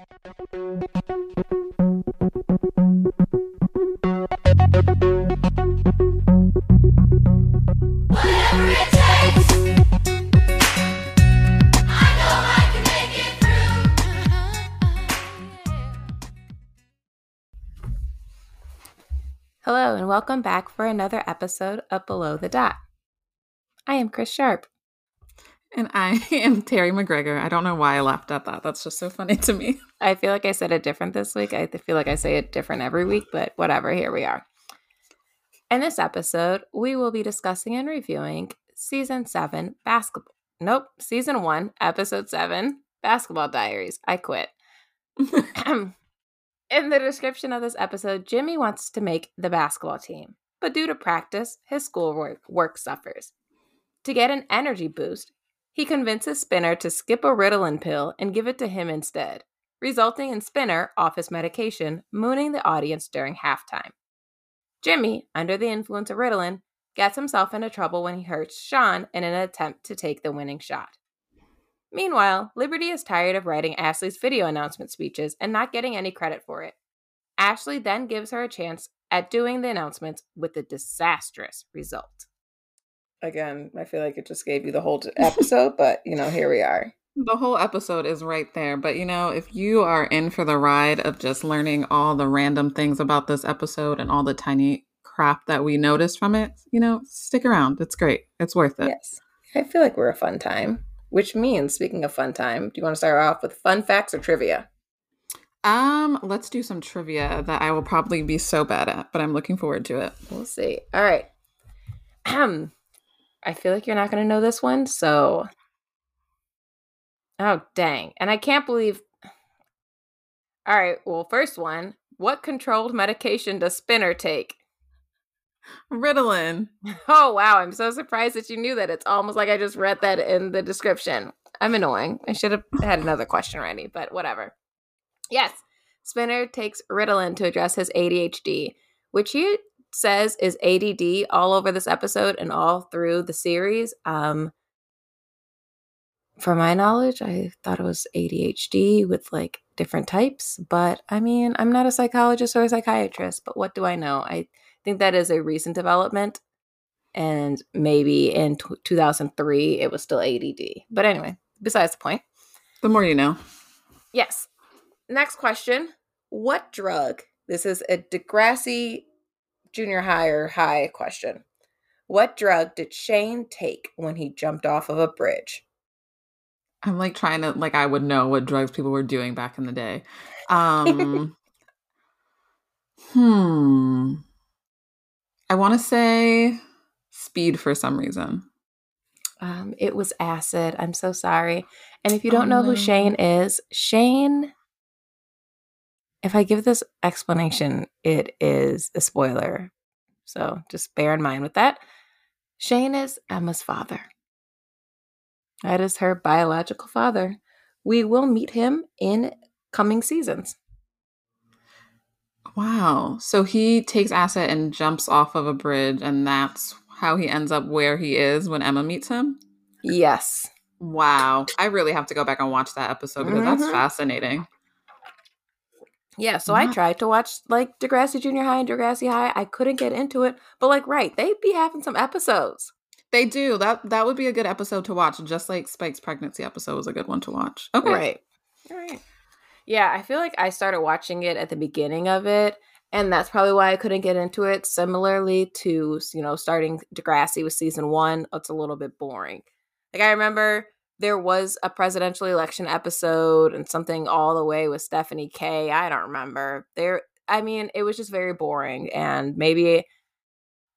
Hello, and welcome back for another episode of Below the Dot. I am Chris Sharp. And I am Terri McGregor. I don't know why I laughed at that. That's just so funny to me. I feel like I said it different this week. I feel like I say it different every week, but whatever, here we are. In this episode, we will be discussing and reviewing season seven basketball. Nope, season one, episode seven, basketball diaries. I quit. In the description of this episode, Jimmy wants to make the basketball team, but due to practice, his schoolwork work suffers. To get an energy boost, he convinces Spinner to skip a Ritalin pill and give it to him instead, resulting in Spinner, off his medication, mooning the audience during halftime. Jimmy, under the influence of Ritalin, gets himself into trouble when he hurts Sean in an attempt to take the winning shot. Meanwhile, Liberty is tired of writing Ashley's video announcement speeches and not getting any credit for it. Ashley then gives her a chance at doing the announcements with a disastrous result. Again, I feel like it just gave you the whole episode, but you know, here we are. The whole episode is right there. But you know, if you are in for the ride of just learning all the random things about this episode and all the tiny crap that we noticed from it, you know, stick around. It's great. It's worth it. Yes. I feel like we're a fun time. Which means, speaking of fun time, do you want to start off with fun facts or trivia? Um, let's do some trivia that I will probably be so bad at, but I'm looking forward to it. We'll see. All right. Um, I feel like you're not going to know this one, so. Oh, dang. And I can't believe. All right. Well, first one. What controlled medication does Spinner take? Ritalin. Oh, wow. I'm so surprised that you knew that. It's almost like I just read that in the description. I'm annoying. I should have had another question ready, but whatever. Yes, Spinner takes Ritalin to address his ADHD, which he says is ADD all over this episode and all through the series. Um, for my knowledge, I thought it was ADHD with like different types, but I mean, I'm not a psychologist or a psychiatrist, but what do I know? I think that is a recent development. And maybe in t- 2003, it was still ADD. But anyway, besides the point. The more you know. Yes. Next question. What drug? This is a Degrassi junior high or high question. What drug did Shane take when he jumped off of a bridge? I'm like trying to like I would know what drugs people were doing back in the day. Um Hmm. I want to say speed for some reason. Um, it was acid. I'm so sorry. And if you don't oh, know who Shane is, Shane, if I give this explanation, it is a spoiler. So just bear in mind with that. Shane is Emma's father. That is her biological father. We will meet him in coming seasons. Wow. So he takes acid and jumps off of a bridge, and that's how he ends up where he is when Emma meets him? Yes. Wow. I really have to go back and watch that episode because mm-hmm. that's fascinating. Yeah, so I mm-hmm. tried to watch like Degrassi Junior High and Degrassi High. I couldn't get into it, but like, right, they'd be having some episodes. They do. That that would be a good episode to watch. Just like Spike's pregnancy episode was a good one to watch. Okay, right, right. Yeah, I feel like I started watching it at the beginning of it, and that's probably why I couldn't get into it. Similarly to you know starting Degrassi with season one, it's a little bit boring. Like I remember there was a presidential election episode and something all the way with Stephanie K. I don't remember. There, I mean, it was just very boring, and maybe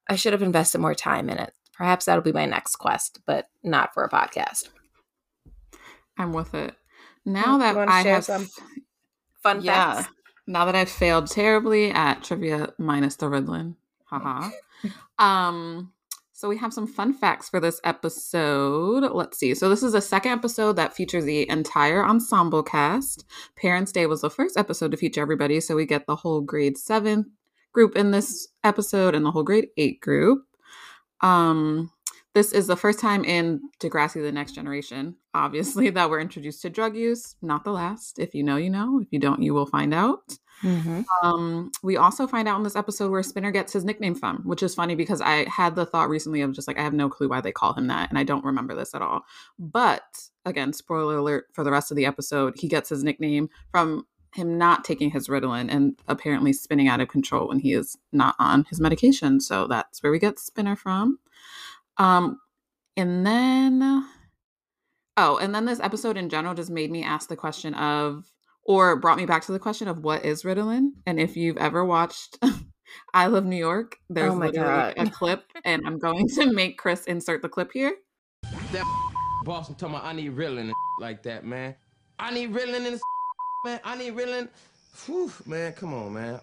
I should have invested more time in it. Perhaps that'll be my next quest, but not for a podcast. I'm with it. Now that I have some fun yeah, facts. Now that I've failed terribly at trivia minus the Ritalin. Haha. um so we have some fun facts for this episode. Let's see. So this is the second episode that features the entire ensemble cast. Parents' Day was the first episode to feature everybody, so we get the whole grade 7 group in this episode and the whole grade 8 group. Um This is the first time in Degrassi The Next Generation, obviously, that we're introduced to drug use. Not the last. If you know, you know. If you don't, you will find out. Mm-hmm. Um, we also find out in this episode where Spinner gets his nickname from, which is funny because I had the thought recently of just like, I have no clue why they call him that, and I don't remember this at all. But again, spoiler alert for the rest of the episode, he gets his nickname from him not taking his Ritalin and apparently spinning out of control when he is not on his medication. So that's where we get Spinner from. Um, and then, oh, and then this episode in general just made me ask the question of, or brought me back to the question of what is Ritalin? And if you've ever watched I Love New York, there's Oh my literally God. a clip, and I'm going to make Chris insert the clip here. That Boston told me I need Ritalin and like that, man. I need Ritalin in this man. I need Ritalin. Whew, man, come on, man.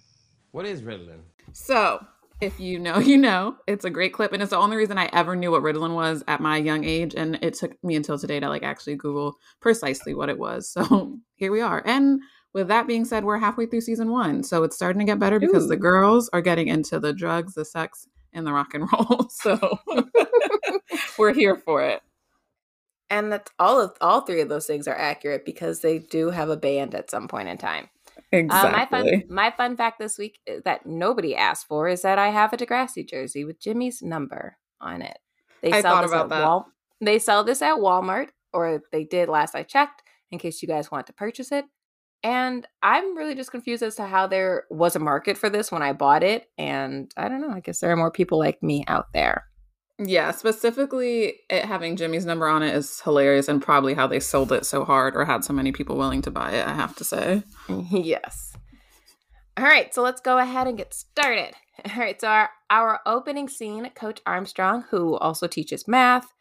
What is Ritalin? So, if you know, you know. It's a great clip, and it's the only reason I ever knew what Ritalin was at my young age. And it took me until today to like actually Google precisely what it was. So here we are. And with that being said, we're halfway through season one, so it's starting to get better because the girls are getting into the drugs, the sex, and the rock and roll. So we're here for it. And that's all of all three of those things are accurate because they do have a band at some point in time. Uh, my fun my fun fact this week that nobody asked for is that I have a Degrassi jersey with Jimmy's number on it. They I sell this about at. Wal- they sell this at Walmart, or they did last I checked, in case you guys want to purchase it. And I'm really just confused as to how there was a market for this when I bought it. And I don't know. I guess there are more people like me out there. Yeah, specifically it having Jimmy's number on it is hilarious and probably how they sold it so hard or had so many people willing to buy it, I have to say. yes. All right, so let's go ahead and get started. All right, so our, our opening scene, Coach Armstrong, who also teaches math,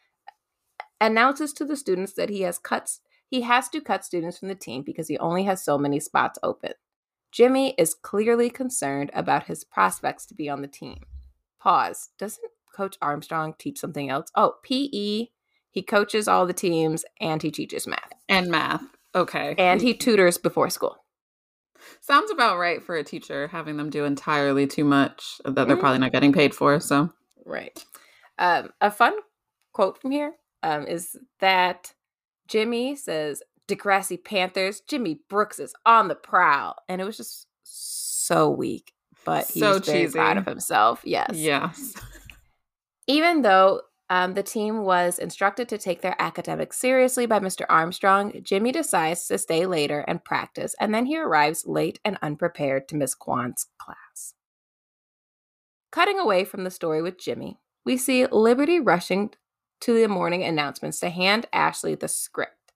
announces to the students that he has cuts he has to cut students from the team because he only has so many spots open. Jimmy is clearly concerned about his prospects to be on the team. Pause. Doesn't Coach Armstrong teach something else? Oh, PE. He coaches all the teams and he teaches math. And math. Okay. And he tutors before school. Sounds about right for a teacher having them do entirely too much that they're Mm. probably not getting paid for. So, Right. Um, a fun quote from here um, is that Jimmy says, Degrassi Panthers, Jimmy Brooks is on the prowl. And it was just so weak, but he's So very cheesy. proud of himself. Yes. yes. Even though um, the team was instructed to take their academics seriously by Mr. Armstrong, Jimmy decides to stay later and practice, and then he arrives late and unprepared to Miss Kwan's class. Cutting away from the story with Jimmy, we see Liberty rushing to the morning announcements to hand Ashley the script.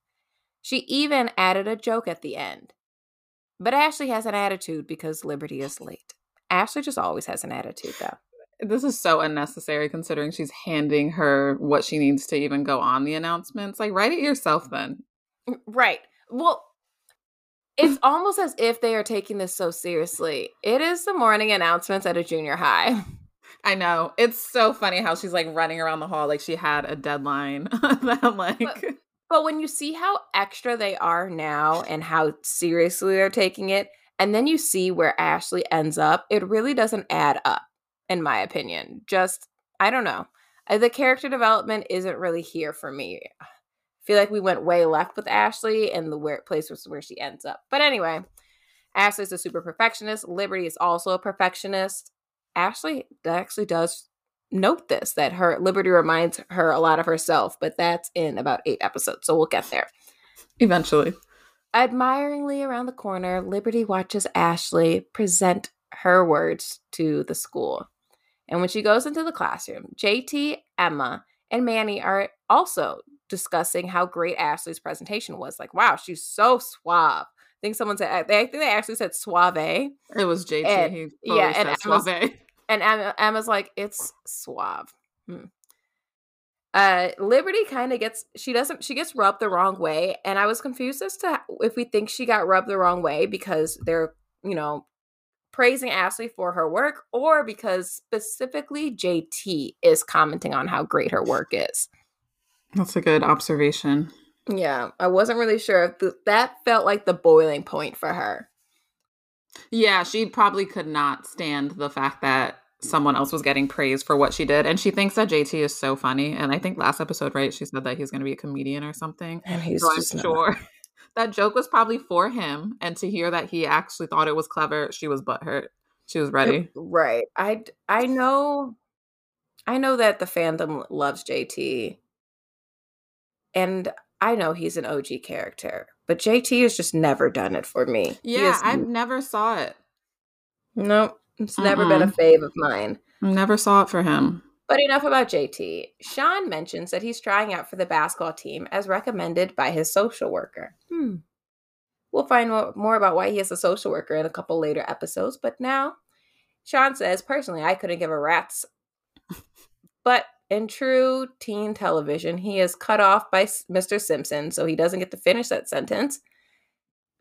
She even added a joke at the end. But Ashley has an attitude because Liberty is late. Ashley just always has an attitude, though. This is so unnecessary considering she's handing her what she needs to even go on the announcements. Like, write it yourself then. Right. Well, it's almost as if they are taking this so seriously. It is the morning announcements at a junior high. I know. It's so funny how she's like running around the hall like she had a deadline. that like But- But when you see how extra they are now and how seriously they're taking it, and then you see where Ashley ends up, it really doesn't add up, in my opinion. Just, I don't know. The character development isn't really here for me. I feel like we went way left with Ashley, and the where place was where she ends up. But anyway, Ashley's a super perfectionist. Liberty is also a perfectionist. Ashley actually does note this that her Liberty reminds her a lot of herself, but that's in about eight episodes, so we'll get there. eventually. Admiringly around the corner, Liberty watches Ashley present her words to the school. And when she goes into the classroom, JT, Emma, and Manny are also discussing how great Ashley's presentation was. Like, wow, she's so suave. I think someone said, I think they actually said suave. It was JT. And- yeah, and Emma's- suave. And Emma, Emma's like, it's suave. Hmm. Uh, Liberty kind of gets she doesn't she gets rubbed the wrong way, and I was confused as to if we think she got rubbed the wrong way because they're you know praising Ashley for her work, or because specifically JT is commenting on how great her work is. That's a good observation. Yeah, I wasn't really sure if th- that felt like the boiling point for her. Yeah, she probably could not stand the fact that someone else was getting praise for what she did. And she thinks that JT is so funny. And I think last episode, right, she said that he's going to be a comedian or something. And he's so I'm sure that joke was probably for him. And to hear that he actually thought it was clever, she was butthurt. She was ready. Right. I I know I know that the fandom loves JT. And I know he's an OG character, but JT has just never done it for me. Yeah, has- I never saw it. no, it's never been a fave of mine. Never saw it for him. But enough about JT. Sean mentions that he's trying out for the basketball team as recommended by his social worker. Hmm. We'll find mo- more about why he is a social worker in a couple later episodes, but now Sean says, personally, I couldn't give a rat's. But in true teen television, he is cut off by Mr. Simpson, so he doesn't get to finish that sentence.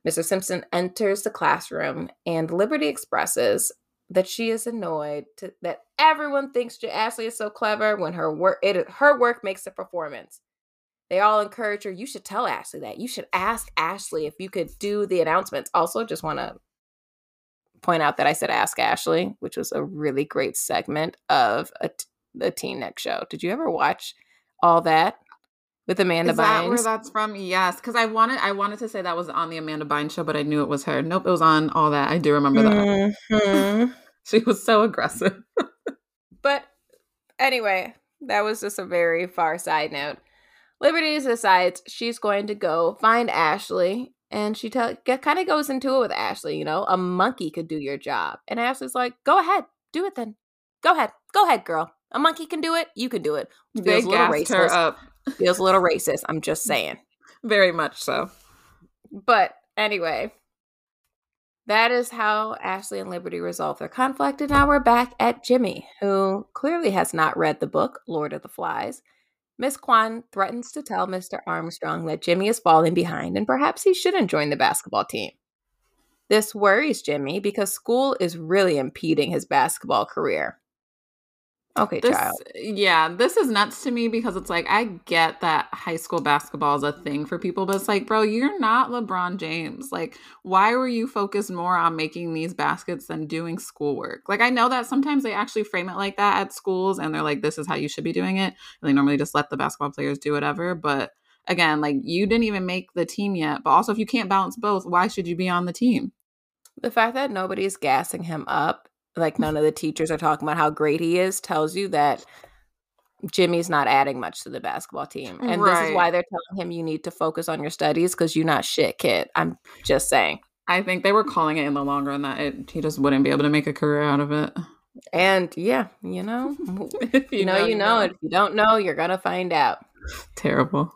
Mr. Simpson enters the classroom, and Liberty expresses that she is annoyed to, that everyone thinks Ashley is so clever when her work it her work makes the performance. They all encourage her. You should tell Ashley that. You should ask Ashley if you could do the announcements. Also, just want to point out that I said ask Ashley, which was a really great segment of a, t- a TeenNick show. Did you ever watch all that with Amanda Is that where that's from? Yes, because I wanted I wanted to say that was on the Amanda Bynes show, but I knew it was her. Nope, it was on all that. I do remember that. Mhm. She was so aggressive. But anyway, that was just a very far side note. Liberty decides she's going to go find Ashley, and she tell kind of goes into it with Ashley. You know, a monkey could do your job, and Ashley's like, "Go ahead, do it then. Go ahead, go ahead, girl. A monkey can do it. You can do it." They Feels a little racist. Feels a little racist. I'm just saying. very much so. But anyway, that is how Ashley and Liberty resolve their conflict. And now we're back at Jimmy, who clearly has not read the book, Lord of the Flies. Miss Kwan threatens to tell Mr. Armstrong that Jimmy is falling behind and perhaps he shouldn't join the basketball team. This worries Jimmy because school is really impeding his basketball career. Okay, This, child. yeah, this is nuts to me because it's like I get that high school basketball is a thing for people, but it's like, bro, you're not LeBron James. Like, why were you focused more on making these baskets than doing schoolwork? Like, I know that sometimes they actually frame it like that at schools, and they're like, this is how you should be doing it, and they normally just let the basketball players do whatever. But again, like, you didn't even make the team yet. But also, if you can't balance both, why should you be on the team? The fact that nobody's gassing him up, like none of the teachers are talking about how great he is, tells you that Jimmy's not adding much to the basketball team. And this is why they're telling him you need to focus on your studies because you're not shit, kid. I'm just saying. I think they were calling it in the long run that it, he just wouldn't be able to make a career out of it. And yeah, you know, if you know, you know. If you don't know, you're going to find out. Terrible.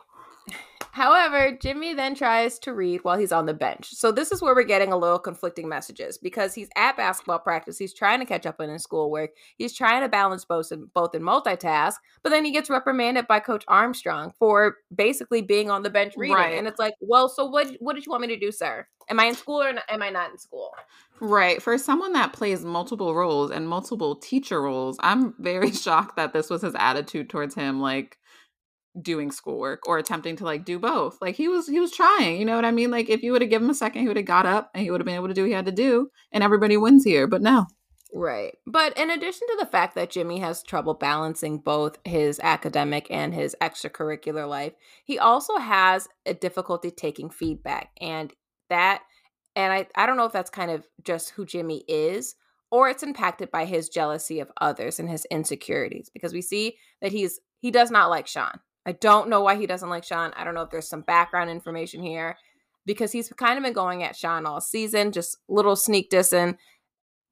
However, Jimmy then tries to read while he's on the bench. So this is where we're getting a little conflicting messages because he's at basketball practice, he's trying to catch up on his schoolwork, he's trying to balance both in, both in multitask, but then he gets reprimanded by Coach Armstrong for basically being on the bench reading, Right. and it's like, well, so what? What did you want me to do, sir? Am I in school or am I not in school? Right. For someone that plays multiple roles and multiple teacher roles, I'm very shocked that this was his attitude towards him, like doing schoolwork or attempting to like do both. Like he was he was trying, you know what I mean? Like if you would have given him a second, he would have got up and he would have been able to do what he had to do and everybody wins here. But no. Right. But in addition to the fact that Jimmy has trouble balancing both his academic and his extracurricular life, he also has a difficulty taking feedback. And that, and I, I don't know if that's kind of just who Jimmy is or it's impacted by his jealousy of others and his insecurities because we see that he's, he does not like Sean. I don't know why he doesn't like Sean. I don't know if there's some background information here because he's kind of been going at Sean all season, just little sneak dissing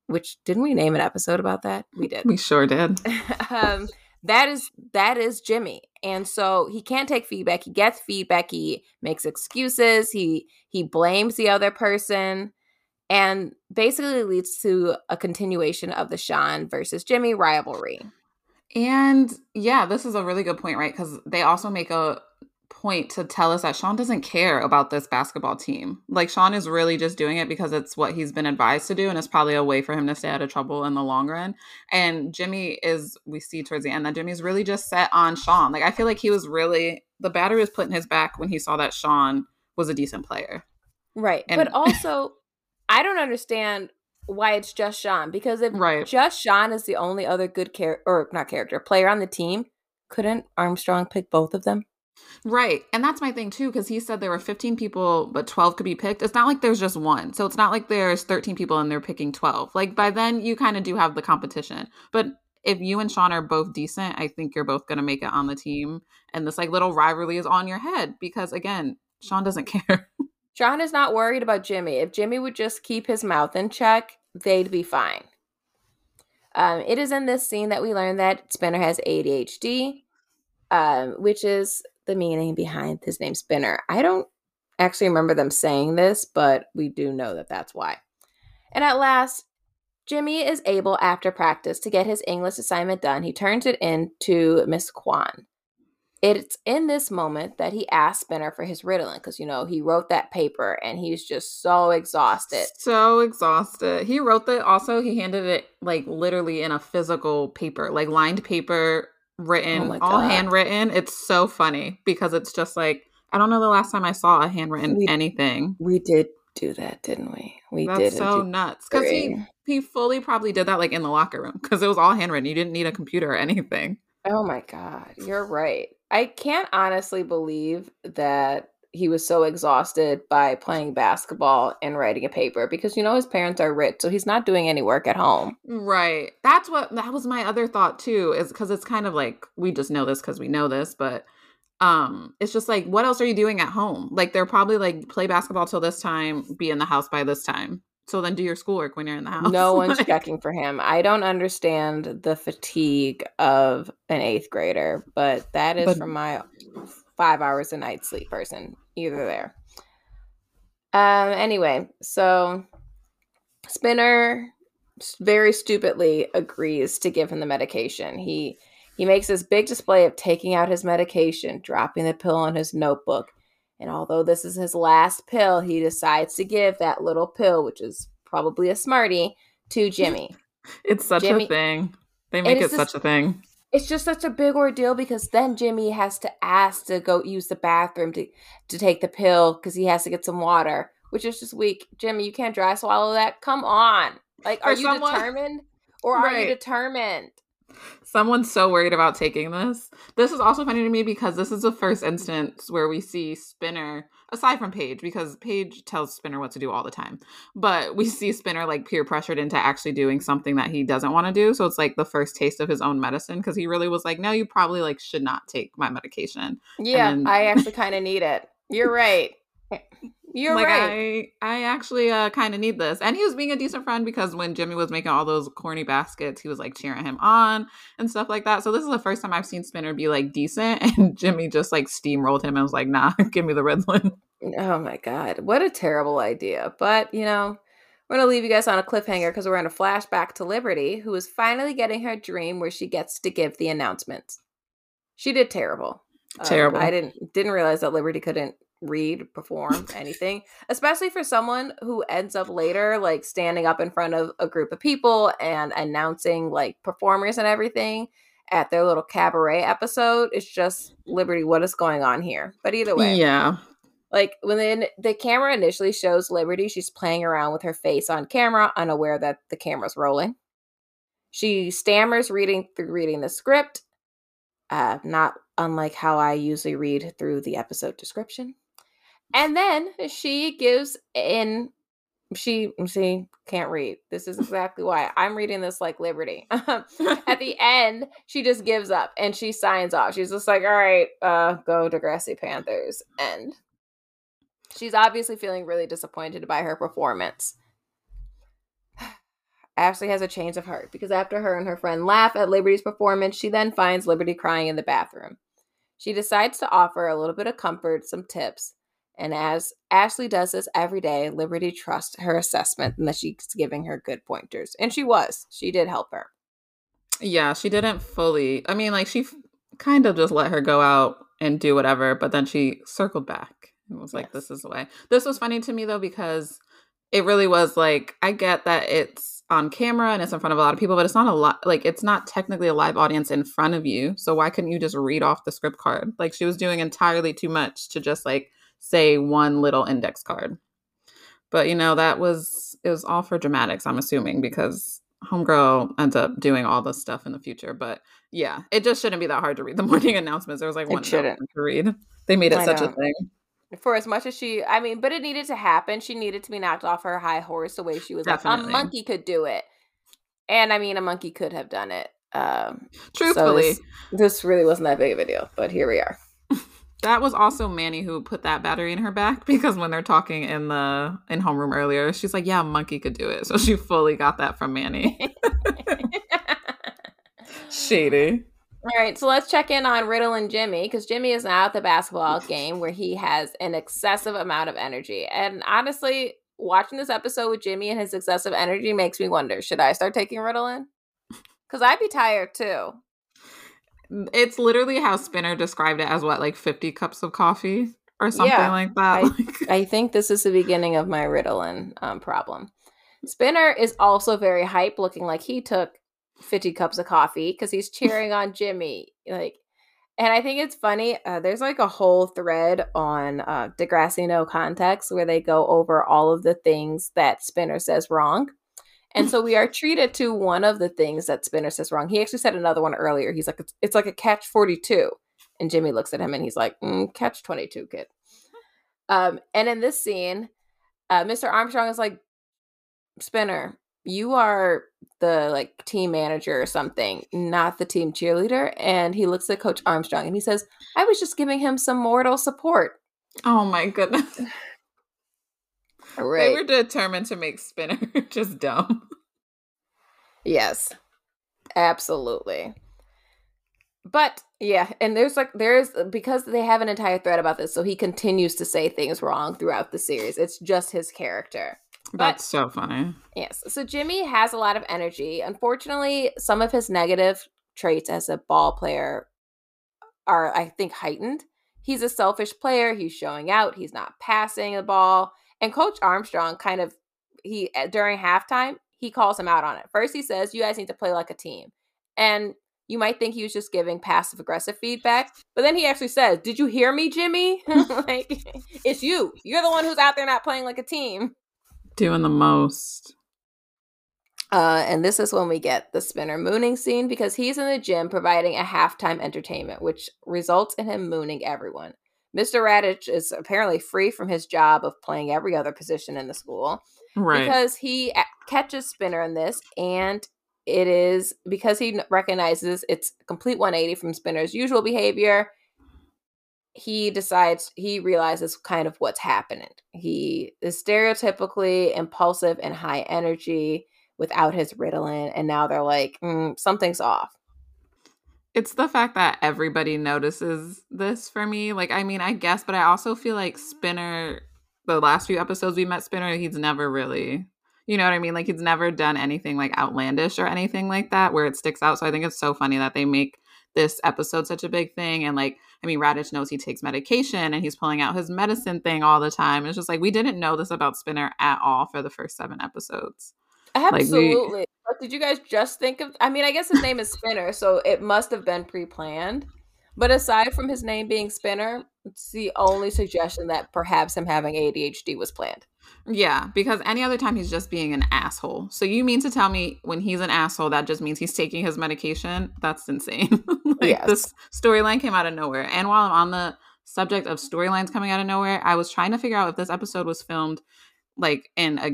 which didn't we name an episode about that? We did. We sure did. um, that is that is Jimmy, and so he can't take feedback. He gets feedback. He makes excuses. He he blames the other person, and basically leads to a continuation of the Sean versus Jimmy rivalry. And yeah, this is a really good point, right? Because they also make a point to tell us that Sean doesn't care about this basketball team. Like Sean is really just doing it because it's what he's been advised to do, and it's probably a way for him to stay out of trouble in the long run. And Jimmy is, we see towards the end that Jimmy's really just set on Sean. Like I feel like he was really the battery was put in his back when he saw that Sean was a decent player. Right. And- but also, I don't understand why it's just Sean. Because if Right. just Sean is the only other good character, or not character, player on the team, couldn't Armstrong pick both of them? Right. And that's my thing too, because he said there were 15 people, but 12 could be picked. It's not like there's just one. So it's not like there's 13 people and they're picking 12. Like by then, you kind of do have the competition. But if you and Sean are both decent, I think you're both going to make it on the team. And this like little rivalry is on your head because again, Sean doesn't care. Sean is not worried about Jimmy. If Jimmy would just keep his mouth in check, they'd be fine. Um, it is in this scene that we learn that Spinner has ADHD, um, which is the meaning behind his name Spinner. I don't actually remember them saying this, but we do know that that's why. And at last, Jimmy is able, after practice, to get his English assignment done. He turns it in to Miss Kwan. It's in this moment that he asks Spinner for his Ritalin because, you know, he wrote that paper and he's just so exhausted. So exhausted. He wrote that also, he handed it like literally in a physical paper, like lined paper written, Oh all handwritten. It's so funny because it's just like, I don't know the last time I saw a handwritten We- anything. We did do that, didn't we? We did. That's did. so do nuts. Because he he fully probably did that like in the locker room because it was all handwritten. You didn't need a computer or anything. Oh my God, you're right. I can't honestly believe that he was so exhausted by playing basketball and writing a paper because, you know, his parents are rich, so he's not doing any work at home. Right. That's what that was my other thought too, is because it's kind of like we just know this because we know this, but um it's just like what else are you doing at home? Like they're probably like play basketball till this time, be in the house by this time. So then do your schoolwork when you're in the house. No one's checking for him. I don't understand the fatigue of an eighth grader, but that is But- from my five hours a night sleep person. Either there. Um. Anyway, so Spinner very stupidly agrees to give him the medication. He he makes this big display of taking out his medication, dropping the pill on his notebook. And although this is his last pill, he decides to give that little pill, which is probably a smartie, to Jimmy. It's such Jimmy- a thing. They make it such a thing. it's just such a big ordeal because then Jimmy has to ask to go use the bathroom to to take the pill because he has to get some water, which is just weak. Jimmy, you can't dry swallow that. Come on, like, For are you someone- determined or are you determined? Someone's so worried about taking this. This is also funny to me because this is the first instance where we see Spinner, aside from Paige, because Paige tells Spinner what to do all the time. But we see Spinner like peer pressured into actually doing something that he doesn't want to do. So it's like the first taste of his own medicine because he really was like, no, you probably like should not take my medication. Yeah, then- I actually kind of need it. You're right. You're like right. I, I actually uh, kind of need this. And he was being a decent friend because when Jimmy was making all those corny baskets, he was like cheering him on and stuff like that. So this is the first time I've seen Spinner be like decent, and Jimmy just like steamrolled him and was like, "Nah, give me the Ritalin." Oh my god, what a terrible idea. But, you know, we're going to leave you guys on a cliffhanger because we're in a flashback to Liberty, who is finally getting her dream where she gets to give the announcements. She did terrible. Um, Terrible. I didn't didn't realize that Liberty couldn't read, perform anything, especially for someone who ends up later like standing up in front of a group of people and announcing like performers and everything at their little cabaret episode. It's just Liberty, what is going on here? But either way, Yeah, like when the, the camera initially shows Liberty, she's playing around with her face on camera, unaware that the camera's rolling. She stammers reading through reading the script, uh, not unlike how I usually read through the episode description. And then she gives in. She she can't read. This is exactly why I'm reading this like Liberty. At the end, she just gives up and she signs off. She's just like, "All right, uh, go Degrassi Panthers." And she's obviously feeling really disappointed by her performance. Ashley has a change of heart because after her and her friend laugh at Liberty's performance, she then finds Liberty crying in the bathroom. She decides to offer a little bit of comfort, some tips, and as Ashley does this every day, Liberty trusts her assessment and that she's giving her good pointers. And she was. She did help her. yeah. She didn't fully. I mean, like she f- kind of just let her go out and do whatever, but then she circled back and was like, Yes. "This is the way." This was funny to me though because it really was like I get that it's on camera and it's in front of a lot of people, but it's not a lot. Like it's not technically a live audience in front of you. So why couldn't you just read off the script card? Like she was doing entirely too much to just like say one little index card. But you know that was it was all for dramatics, I'm assuming, because Homegirl ends up doing all this stuff in the future. But yeah, it just shouldn't be that hard to read the morning announcements. There was like one to read. They made it I such a thing. For as much as she, I mean, but it needed to happen. She needed to be knocked off her high horse the way she was like, a monkey could do it. And I mean, a monkey could have done it. Um, so Truthfully, this, this really wasn't that big of a deal, but here we are. That was also Manny who put that battery in her back because when they're talking in the in homeroom earlier, she's like, "Yeah, monkey could do it." So she fully got that from Manny. Shady. All right, so let's check in on Riddle and Jimmy because Jimmy is now at the basketball game where he has an excessive amount of energy. And honestly, watching this episode with Jimmy and his excessive energy makes me wonder should I start taking Ritalin? Because I'd be tired too. It's literally how Spinner described it as what, like 50 cups of coffee or something Yeah, like that. I- Like- I think this is the beginning of my Ritalin um, problem. Spinner is also very hype, looking like he took 50 cups of coffee because he's cheering on Jimmy. Like, and I think it's funny. Uh, there's like a whole thread on uh, Degrassi No Context where they go over all of the things that Spinner says wrong. And so we are treated to one of the things that Spinner says wrong. He actually said another one earlier. He's like, it's, it's like a catch 42. And Jimmy looks at him and he's like, mm, catch 22, kid. Um, and in this scene, uh, Mr. Armstrong is like, Spinner, you are the like team manager or something, not the team cheerleader. And he looks at Coach Armstrong and he says, I was just giving him some mortal support. oh my goodness. Right. They were determined to make Spinner just dumb. Yes, absolutely. But yeah, and there's like there's because they have an entire thread about this, so he continues to say things wrong throughout the series. It's just his character. That's so funny. Yes. So Jimmy has a lot of energy. Unfortunately, some of his negative traits as a ball player are, I think, heightened. He's a selfish player. He's showing out. He's not passing the ball. And Coach Armstrong kind of he uh, during halftime he calls him out on it. First, he says, "You guys need to play like a team," and you might think he was just giving passive aggressive feedback, but then he actually says, "Did you hear me, Jimmy? like it's you. You're the one who's out there not playing like a team." Doing the most. Uh, and this is when we get the spinner mooning scene because he's in the gym providing a halftime entertainment, which results in him mooning everyone. Mr. Raditch is apparently free from his job of playing every other position in the school Right. because he catches Spinner in this, and it is because he recognizes it's complete 180 from Spinner's usual behavior. He decides, he realizes kind of what's happening. He is stereotypically impulsive and high energy without his Ritalin, and now they're like, mm, something's off. It's the fact that everybody notices this for me. Like, I mean, I guess, but I also feel like Spinner, the last few episodes we met Spinner, he's never really, you know what I mean? Like, he's never done anything like outlandish or anything like that where it sticks out. So I think it's so funny that they make this episode such a big thing. And like, I mean, Raditch knows he takes medication and he's pulling out his medicine thing all the time. It's just like, we didn't know this about Spinner at all for the first seven episodes. we- Absolutely. But did you guys just think of? I mean, I guess his name is Spinner, so it must have been pre-planned. But aside from his name being Spinner, it's the only suggestion that perhaps him having ADHD was planned. Yeah, because any other time he's just being an asshole. So you mean to tell me when he's an asshole, that just means he's taking his medication? That's insane. like Yes. this storyline came out of nowhere. And while I'm on the subject of storylines coming out of nowhere, I was trying to figure out if this episode was filmed like in a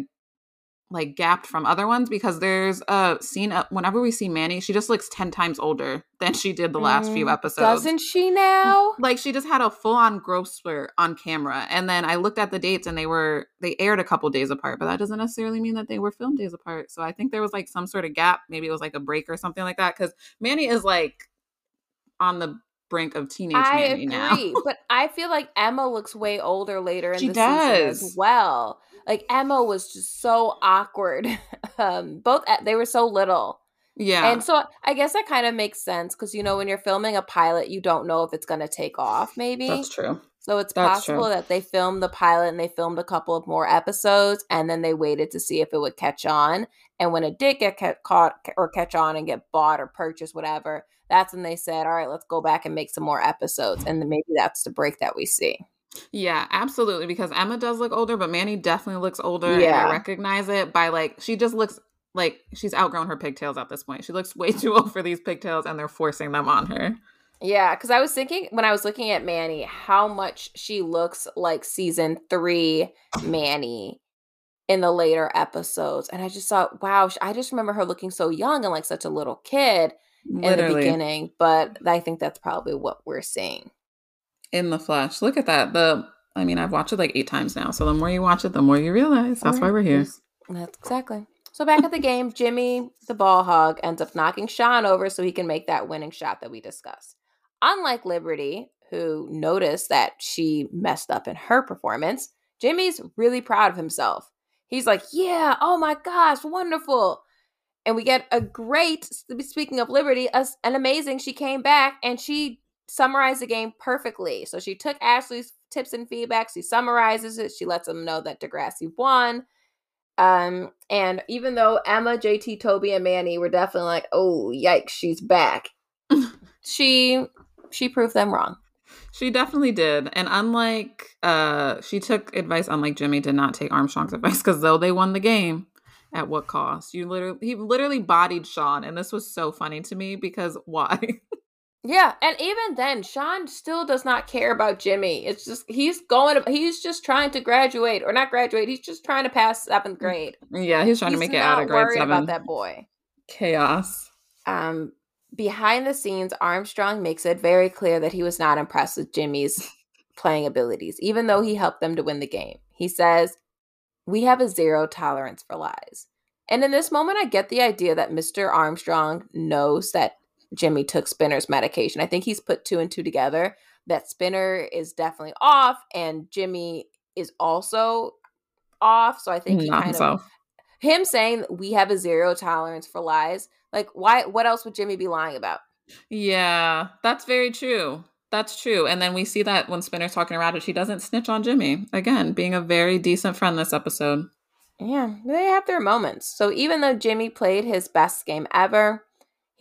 like gapped from other ones because there's a scene uh, whenever we see Manny, she just looks 10 times older than she did the last few Mm, episodes Doesn't she now? like she just had a full on growth spurt on camera and then i looked at the dates and they were they aired a couple days apart but that doesn't necessarily mean that they were filmed days apart so i think there was like some sort of gap maybe it was like a break or something like that because manny is like on the brink of teenage I manny agree, now but I feel like Emma looks way older later in She the season as well. Like Emma was just so awkward. um, both they were so little. yeah And so I guess that kind of makes sense because you know when you're filming a pilot, you don't know if it's going to take off. Maybe that's true so. It's that's possible true. that they filmed the pilot and they filmed a couple of more episodes, and then they waited to see if it would catch on. And when it did get ca- caught or catch on and get bought or purchased, whatever, that's when they said, "All right, let's go back and make some more episodes." And then maybe that's the break that we see. Yeah, absolutely. Because Emma does look older, but Manny definitely looks older. Yeah. And I recognize it by like she just looks like she's outgrown her pigtails at this point. She looks way too old for these pigtails and they're forcing them on her. Yeah, because I was thinking when I was looking at Manny, how much she looks like season three Manny in the later episodes. And I just thought, wow, I just remember her looking so young and like such a little kid Literally. in the beginning. But I think that's probably what we're seeing. In the flesh. Look at that. The I mean, I've watched it like eight times now. So the more you watch it, the more you realize. That's right. why we're here. That's exactly. So back at the game, Jimmy, the ball hog, ends up knocking Sean over so he can make that winning shot that we discussed. Unlike Liberty, who noticed that she messed up in her performance, Jimmy's really proud of himself. He's like, Yeah, oh my gosh, wonderful. And we get a great, speaking of Liberty, an amazing, she came back and she summarized the game perfectly. So she took Ashley's tips and feedback, she summarizes it, she lets them know that Degrassi won. Um, and even though Emma, JT, Toby, and Manny were definitely like, oh yikes, she's back. she she proved them wrong. She definitely did. And unlike uh she took advice unlike Jimmy did not take Armstrong's advice because though they won the game, at what cost? You literally he literally bodied Sean and this was so funny to me because why? Yeah, and even then Sean still does not care about Jimmy. It's just he's going he's just trying to graduate or not graduate, he's just trying to pass 7th grade. Yeah, he's trying he's to make it out of grade 7. about that boy. Chaos. Um behind the scenes, Armstrong makes it very clear that he was not impressed with Jimmy's playing abilities, even though he helped them to win the game. He says, We have a zero tolerance for lies. And in this moment, I get the idea that Mr. Armstrong knows that Jimmy took Spinner's medication. I think he's put two and two together that Spinner is definitely off and Jimmy is also off. So I think he Not kind so. of him saying we have a zero tolerance for lies like, why? What else would Jimmy be lying about? Yeah, that's very true. That's true. And then we see that when Spinner's talking around it, she doesn't snitch on Jimmy. Again, being a very decent friend this episode. Yeah, they have their moments. So even though Jimmy played his best game ever,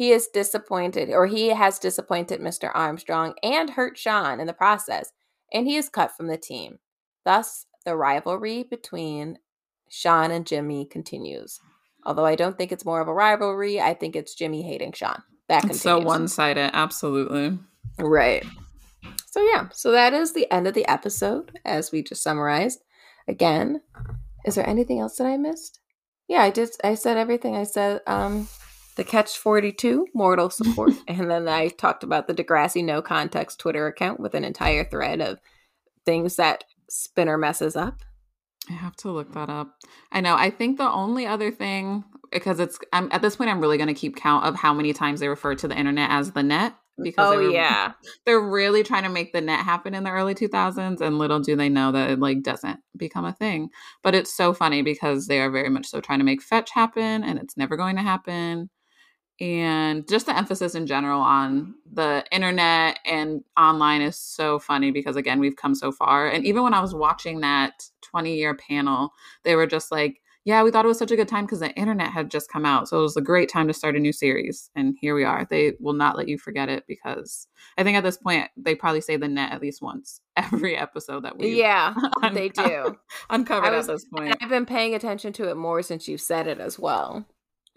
he is disappointed, or he has disappointed Mr. Armstrong and hurt Sean in the process, and he is cut from the team. Thus, the rivalry between Sean and Jimmy continues. Although I don't think it's more of a rivalry, I think it's Jimmy hating Sean. That continues. so one sided, absolutely. Right. So yeah, so that is the end of the episode, as we just summarized. Again, is there anything else that I missed? Yeah, I did. I said everything. I said um, the Catch Forty Two mortal support, and then I talked about the Degrassi No Context Twitter account with an entire thread of things that Spinner messes up. I have to look that up. I know. I think the only other thing, because it's I'm, at this point, I'm really going to keep count of how many times they refer to the internet as the net. Because oh they're, yeah, they're really trying to make the net happen in the early 2000s, and little do they know that it like doesn't become a thing. But it's so funny because they are very much so trying to make fetch happen, and it's never going to happen and just the emphasis in general on the internet and online is so funny because again we've come so far. And even when i was watching that 20 year panel they were just like yeah we thought it was such a good time because the internet had just come out. So it was a great time to start a new series. And here we are. They will not let you forget it because i think at this point they probably say the net at least once every episode that we yeah they do. uncovered was, at this point. I've been paying attention to it more since you've said it as well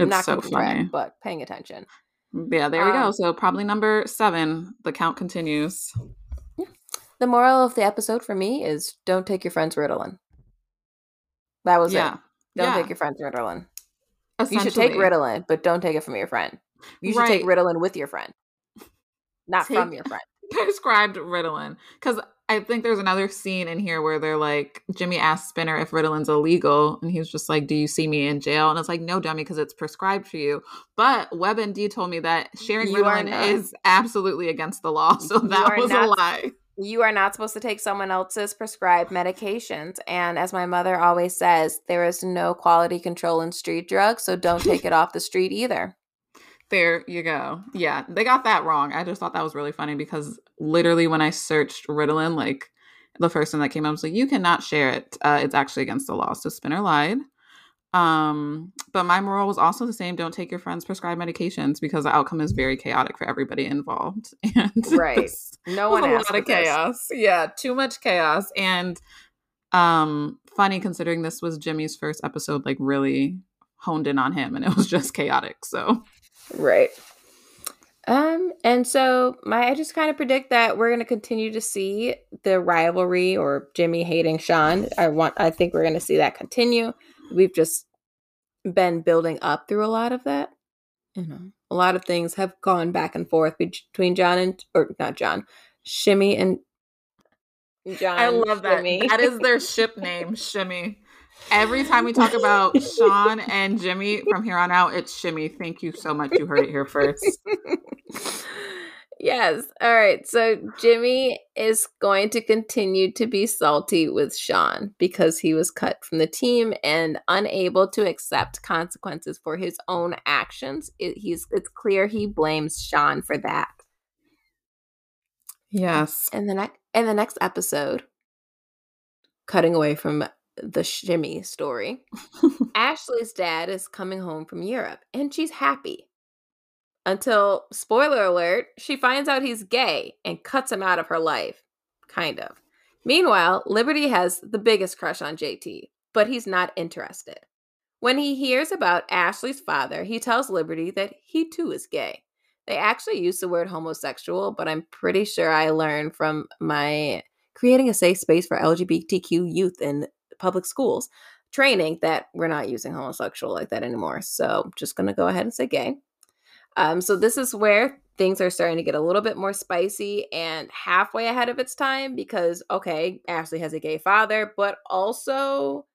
it's not so funny, but paying attention. Yeah, there we um, go. So probably number seven. The count continues. The moral of the episode for me is don't take your friend's Ritalin. That was yeah. it. Don't yeah. take your friend's Ritalin. You should take Ritalin, but don't take it from your friend. You should right. take Ritalin with your friend, not take from your friend. Prescribed Ritalin, because I think there's another scene in here where they're like, Jimmy asks Spinner if Ritalin's illegal, and he's just like, "Do you see me in jail?" And it's like, "No, dummy, because it's prescribed for you." But WebMD told me that sharing you Ritalin is absolutely against the law, so that was not, a lie. You are not supposed to take someone else's prescribed medications, and as my mother always says, there is no quality control in street drugs, so don't take it off the street either. There you go. Yeah, they got that wrong. I just thought that was really funny because literally when I searched Ritalin, like the first thing that came up was like, you cannot share it. Uh, it's actually against the law. So Spinner lied. Um, but my moral was also the same: don't take your friend's prescribed medications because the outcome is very chaotic for everybody involved. And Right. No one asked. a lot of this. chaos. Yeah, too much chaos. And um, funny considering this was Jimmy's first episode, like really honed in on him, and it was just chaotic. So Right. Um, and so my I just kind of predict that we're gonna continue to see the rivalry or Jimmy hating Sean. I want I think we're gonna see that continue. We've just been building up through a lot of that. You know, a lot of things have gone back and forth between John and or not John, Shimmy and John. I love that. Shimmy. That is their ship name, Shimmy. Every time we talk about Sean and Jimmy from here on out, it's Shimmy. Thank you so much. You heard it here first. yes. All right. So Jimmy is going to continue to be salty with Sean because he was cut from the team and unable to accept consequences for his own actions. It, he's it's clear he blames Sean for that. Yes. And the next in the next episode, cutting away from the Shimmy story, Ashley's dad is coming home from Europe and she's happy. Until, spoiler alert, she finds out he's gay and cuts him out of her life. Kind of. Meanwhile, Liberty has the biggest crush on JT, but he's not interested. When he hears about Ashley's father, he tells Liberty that he too is gay. They actually use the word homosexual, but I'm pretty sure I learned from my creating a safe space for LGBTQ youth in public schools training that we're not using homosexual like that anymore. So just gonna go ahead and say gay. Um, so this is where things are starting to get a little bit more spicy and halfway ahead of its time because okay, Ashley has a gay father, but also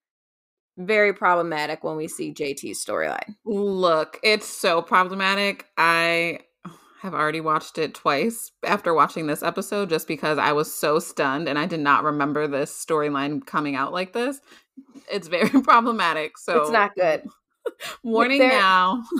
very problematic when we see JT's storyline. Look, it's so problematic. I have already watched it twice after watching this episode just because I was so stunned and I did not remember this storyline coming out like this. It's very problematic. So it's not good. warning there- now.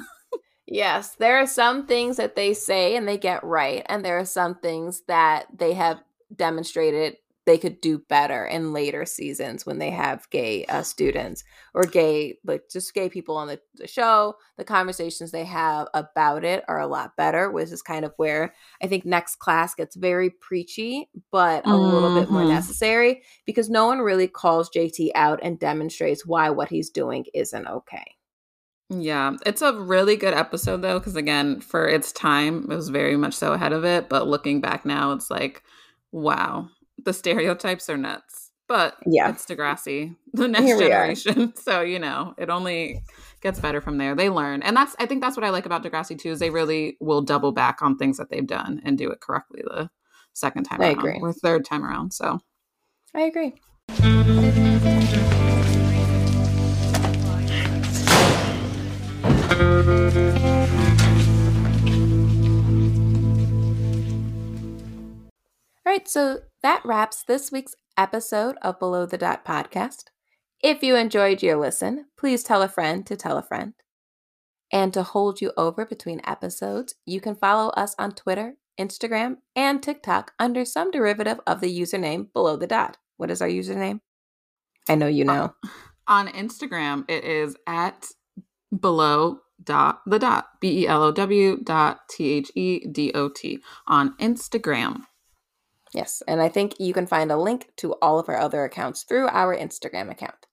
Yes, there are some things that they say and they get right, and there are some things that they have demonstrated they could do better in later seasons when they have gay uh, students or gay, like just gay people on the, the show. The conversations they have about it are a lot better, which is kind of where I think next class gets very preachy, but a little bit more Mhm. necessary because no one really calls JT out and demonstrates why what he's doing isn't okay. Yeah, it's a really good episode though, because again, for its time, it was very much so ahead of it. But looking back now, it's like, wow, the stereotypes are nuts. But Yeah. it's Degrassi, the next are. generation. So you know, it only gets better from there. They learn, and that's I think that's what I like about Degrassi too. Is they really will double back on things that they've done and do it correctly the second time I around agree. or third time around. So I agree. All right, so that wraps this week's episode of Below the Dot podcast. If you enjoyed your listen, please tell a friend to tell a friend. And to hold you over between episodes, you can follow us on Twitter, Instagram, and TikTok under some derivative of the username Below the Dot. What is our username? I know you uh, know. on Instagram, it is at below dot the dot b e l o w dot t h e d o t on Instagram. Yes, and I think you can find a link to all of our other accounts through our Instagram account.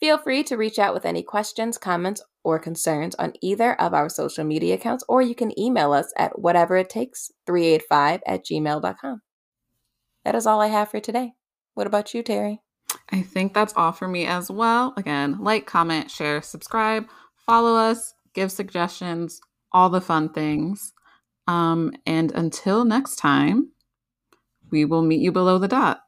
Feel free to reach out with any questions, comments, or concerns on either of our social media accounts, or you can email us at whatever it takes 385 at gmail.com. That is all I have for today. What about you, Terri? I think that's all for me as well. Again, like, comment, share, subscribe, follow us, give suggestions, all the fun things. Um, and until next time, we will meet you below the dot.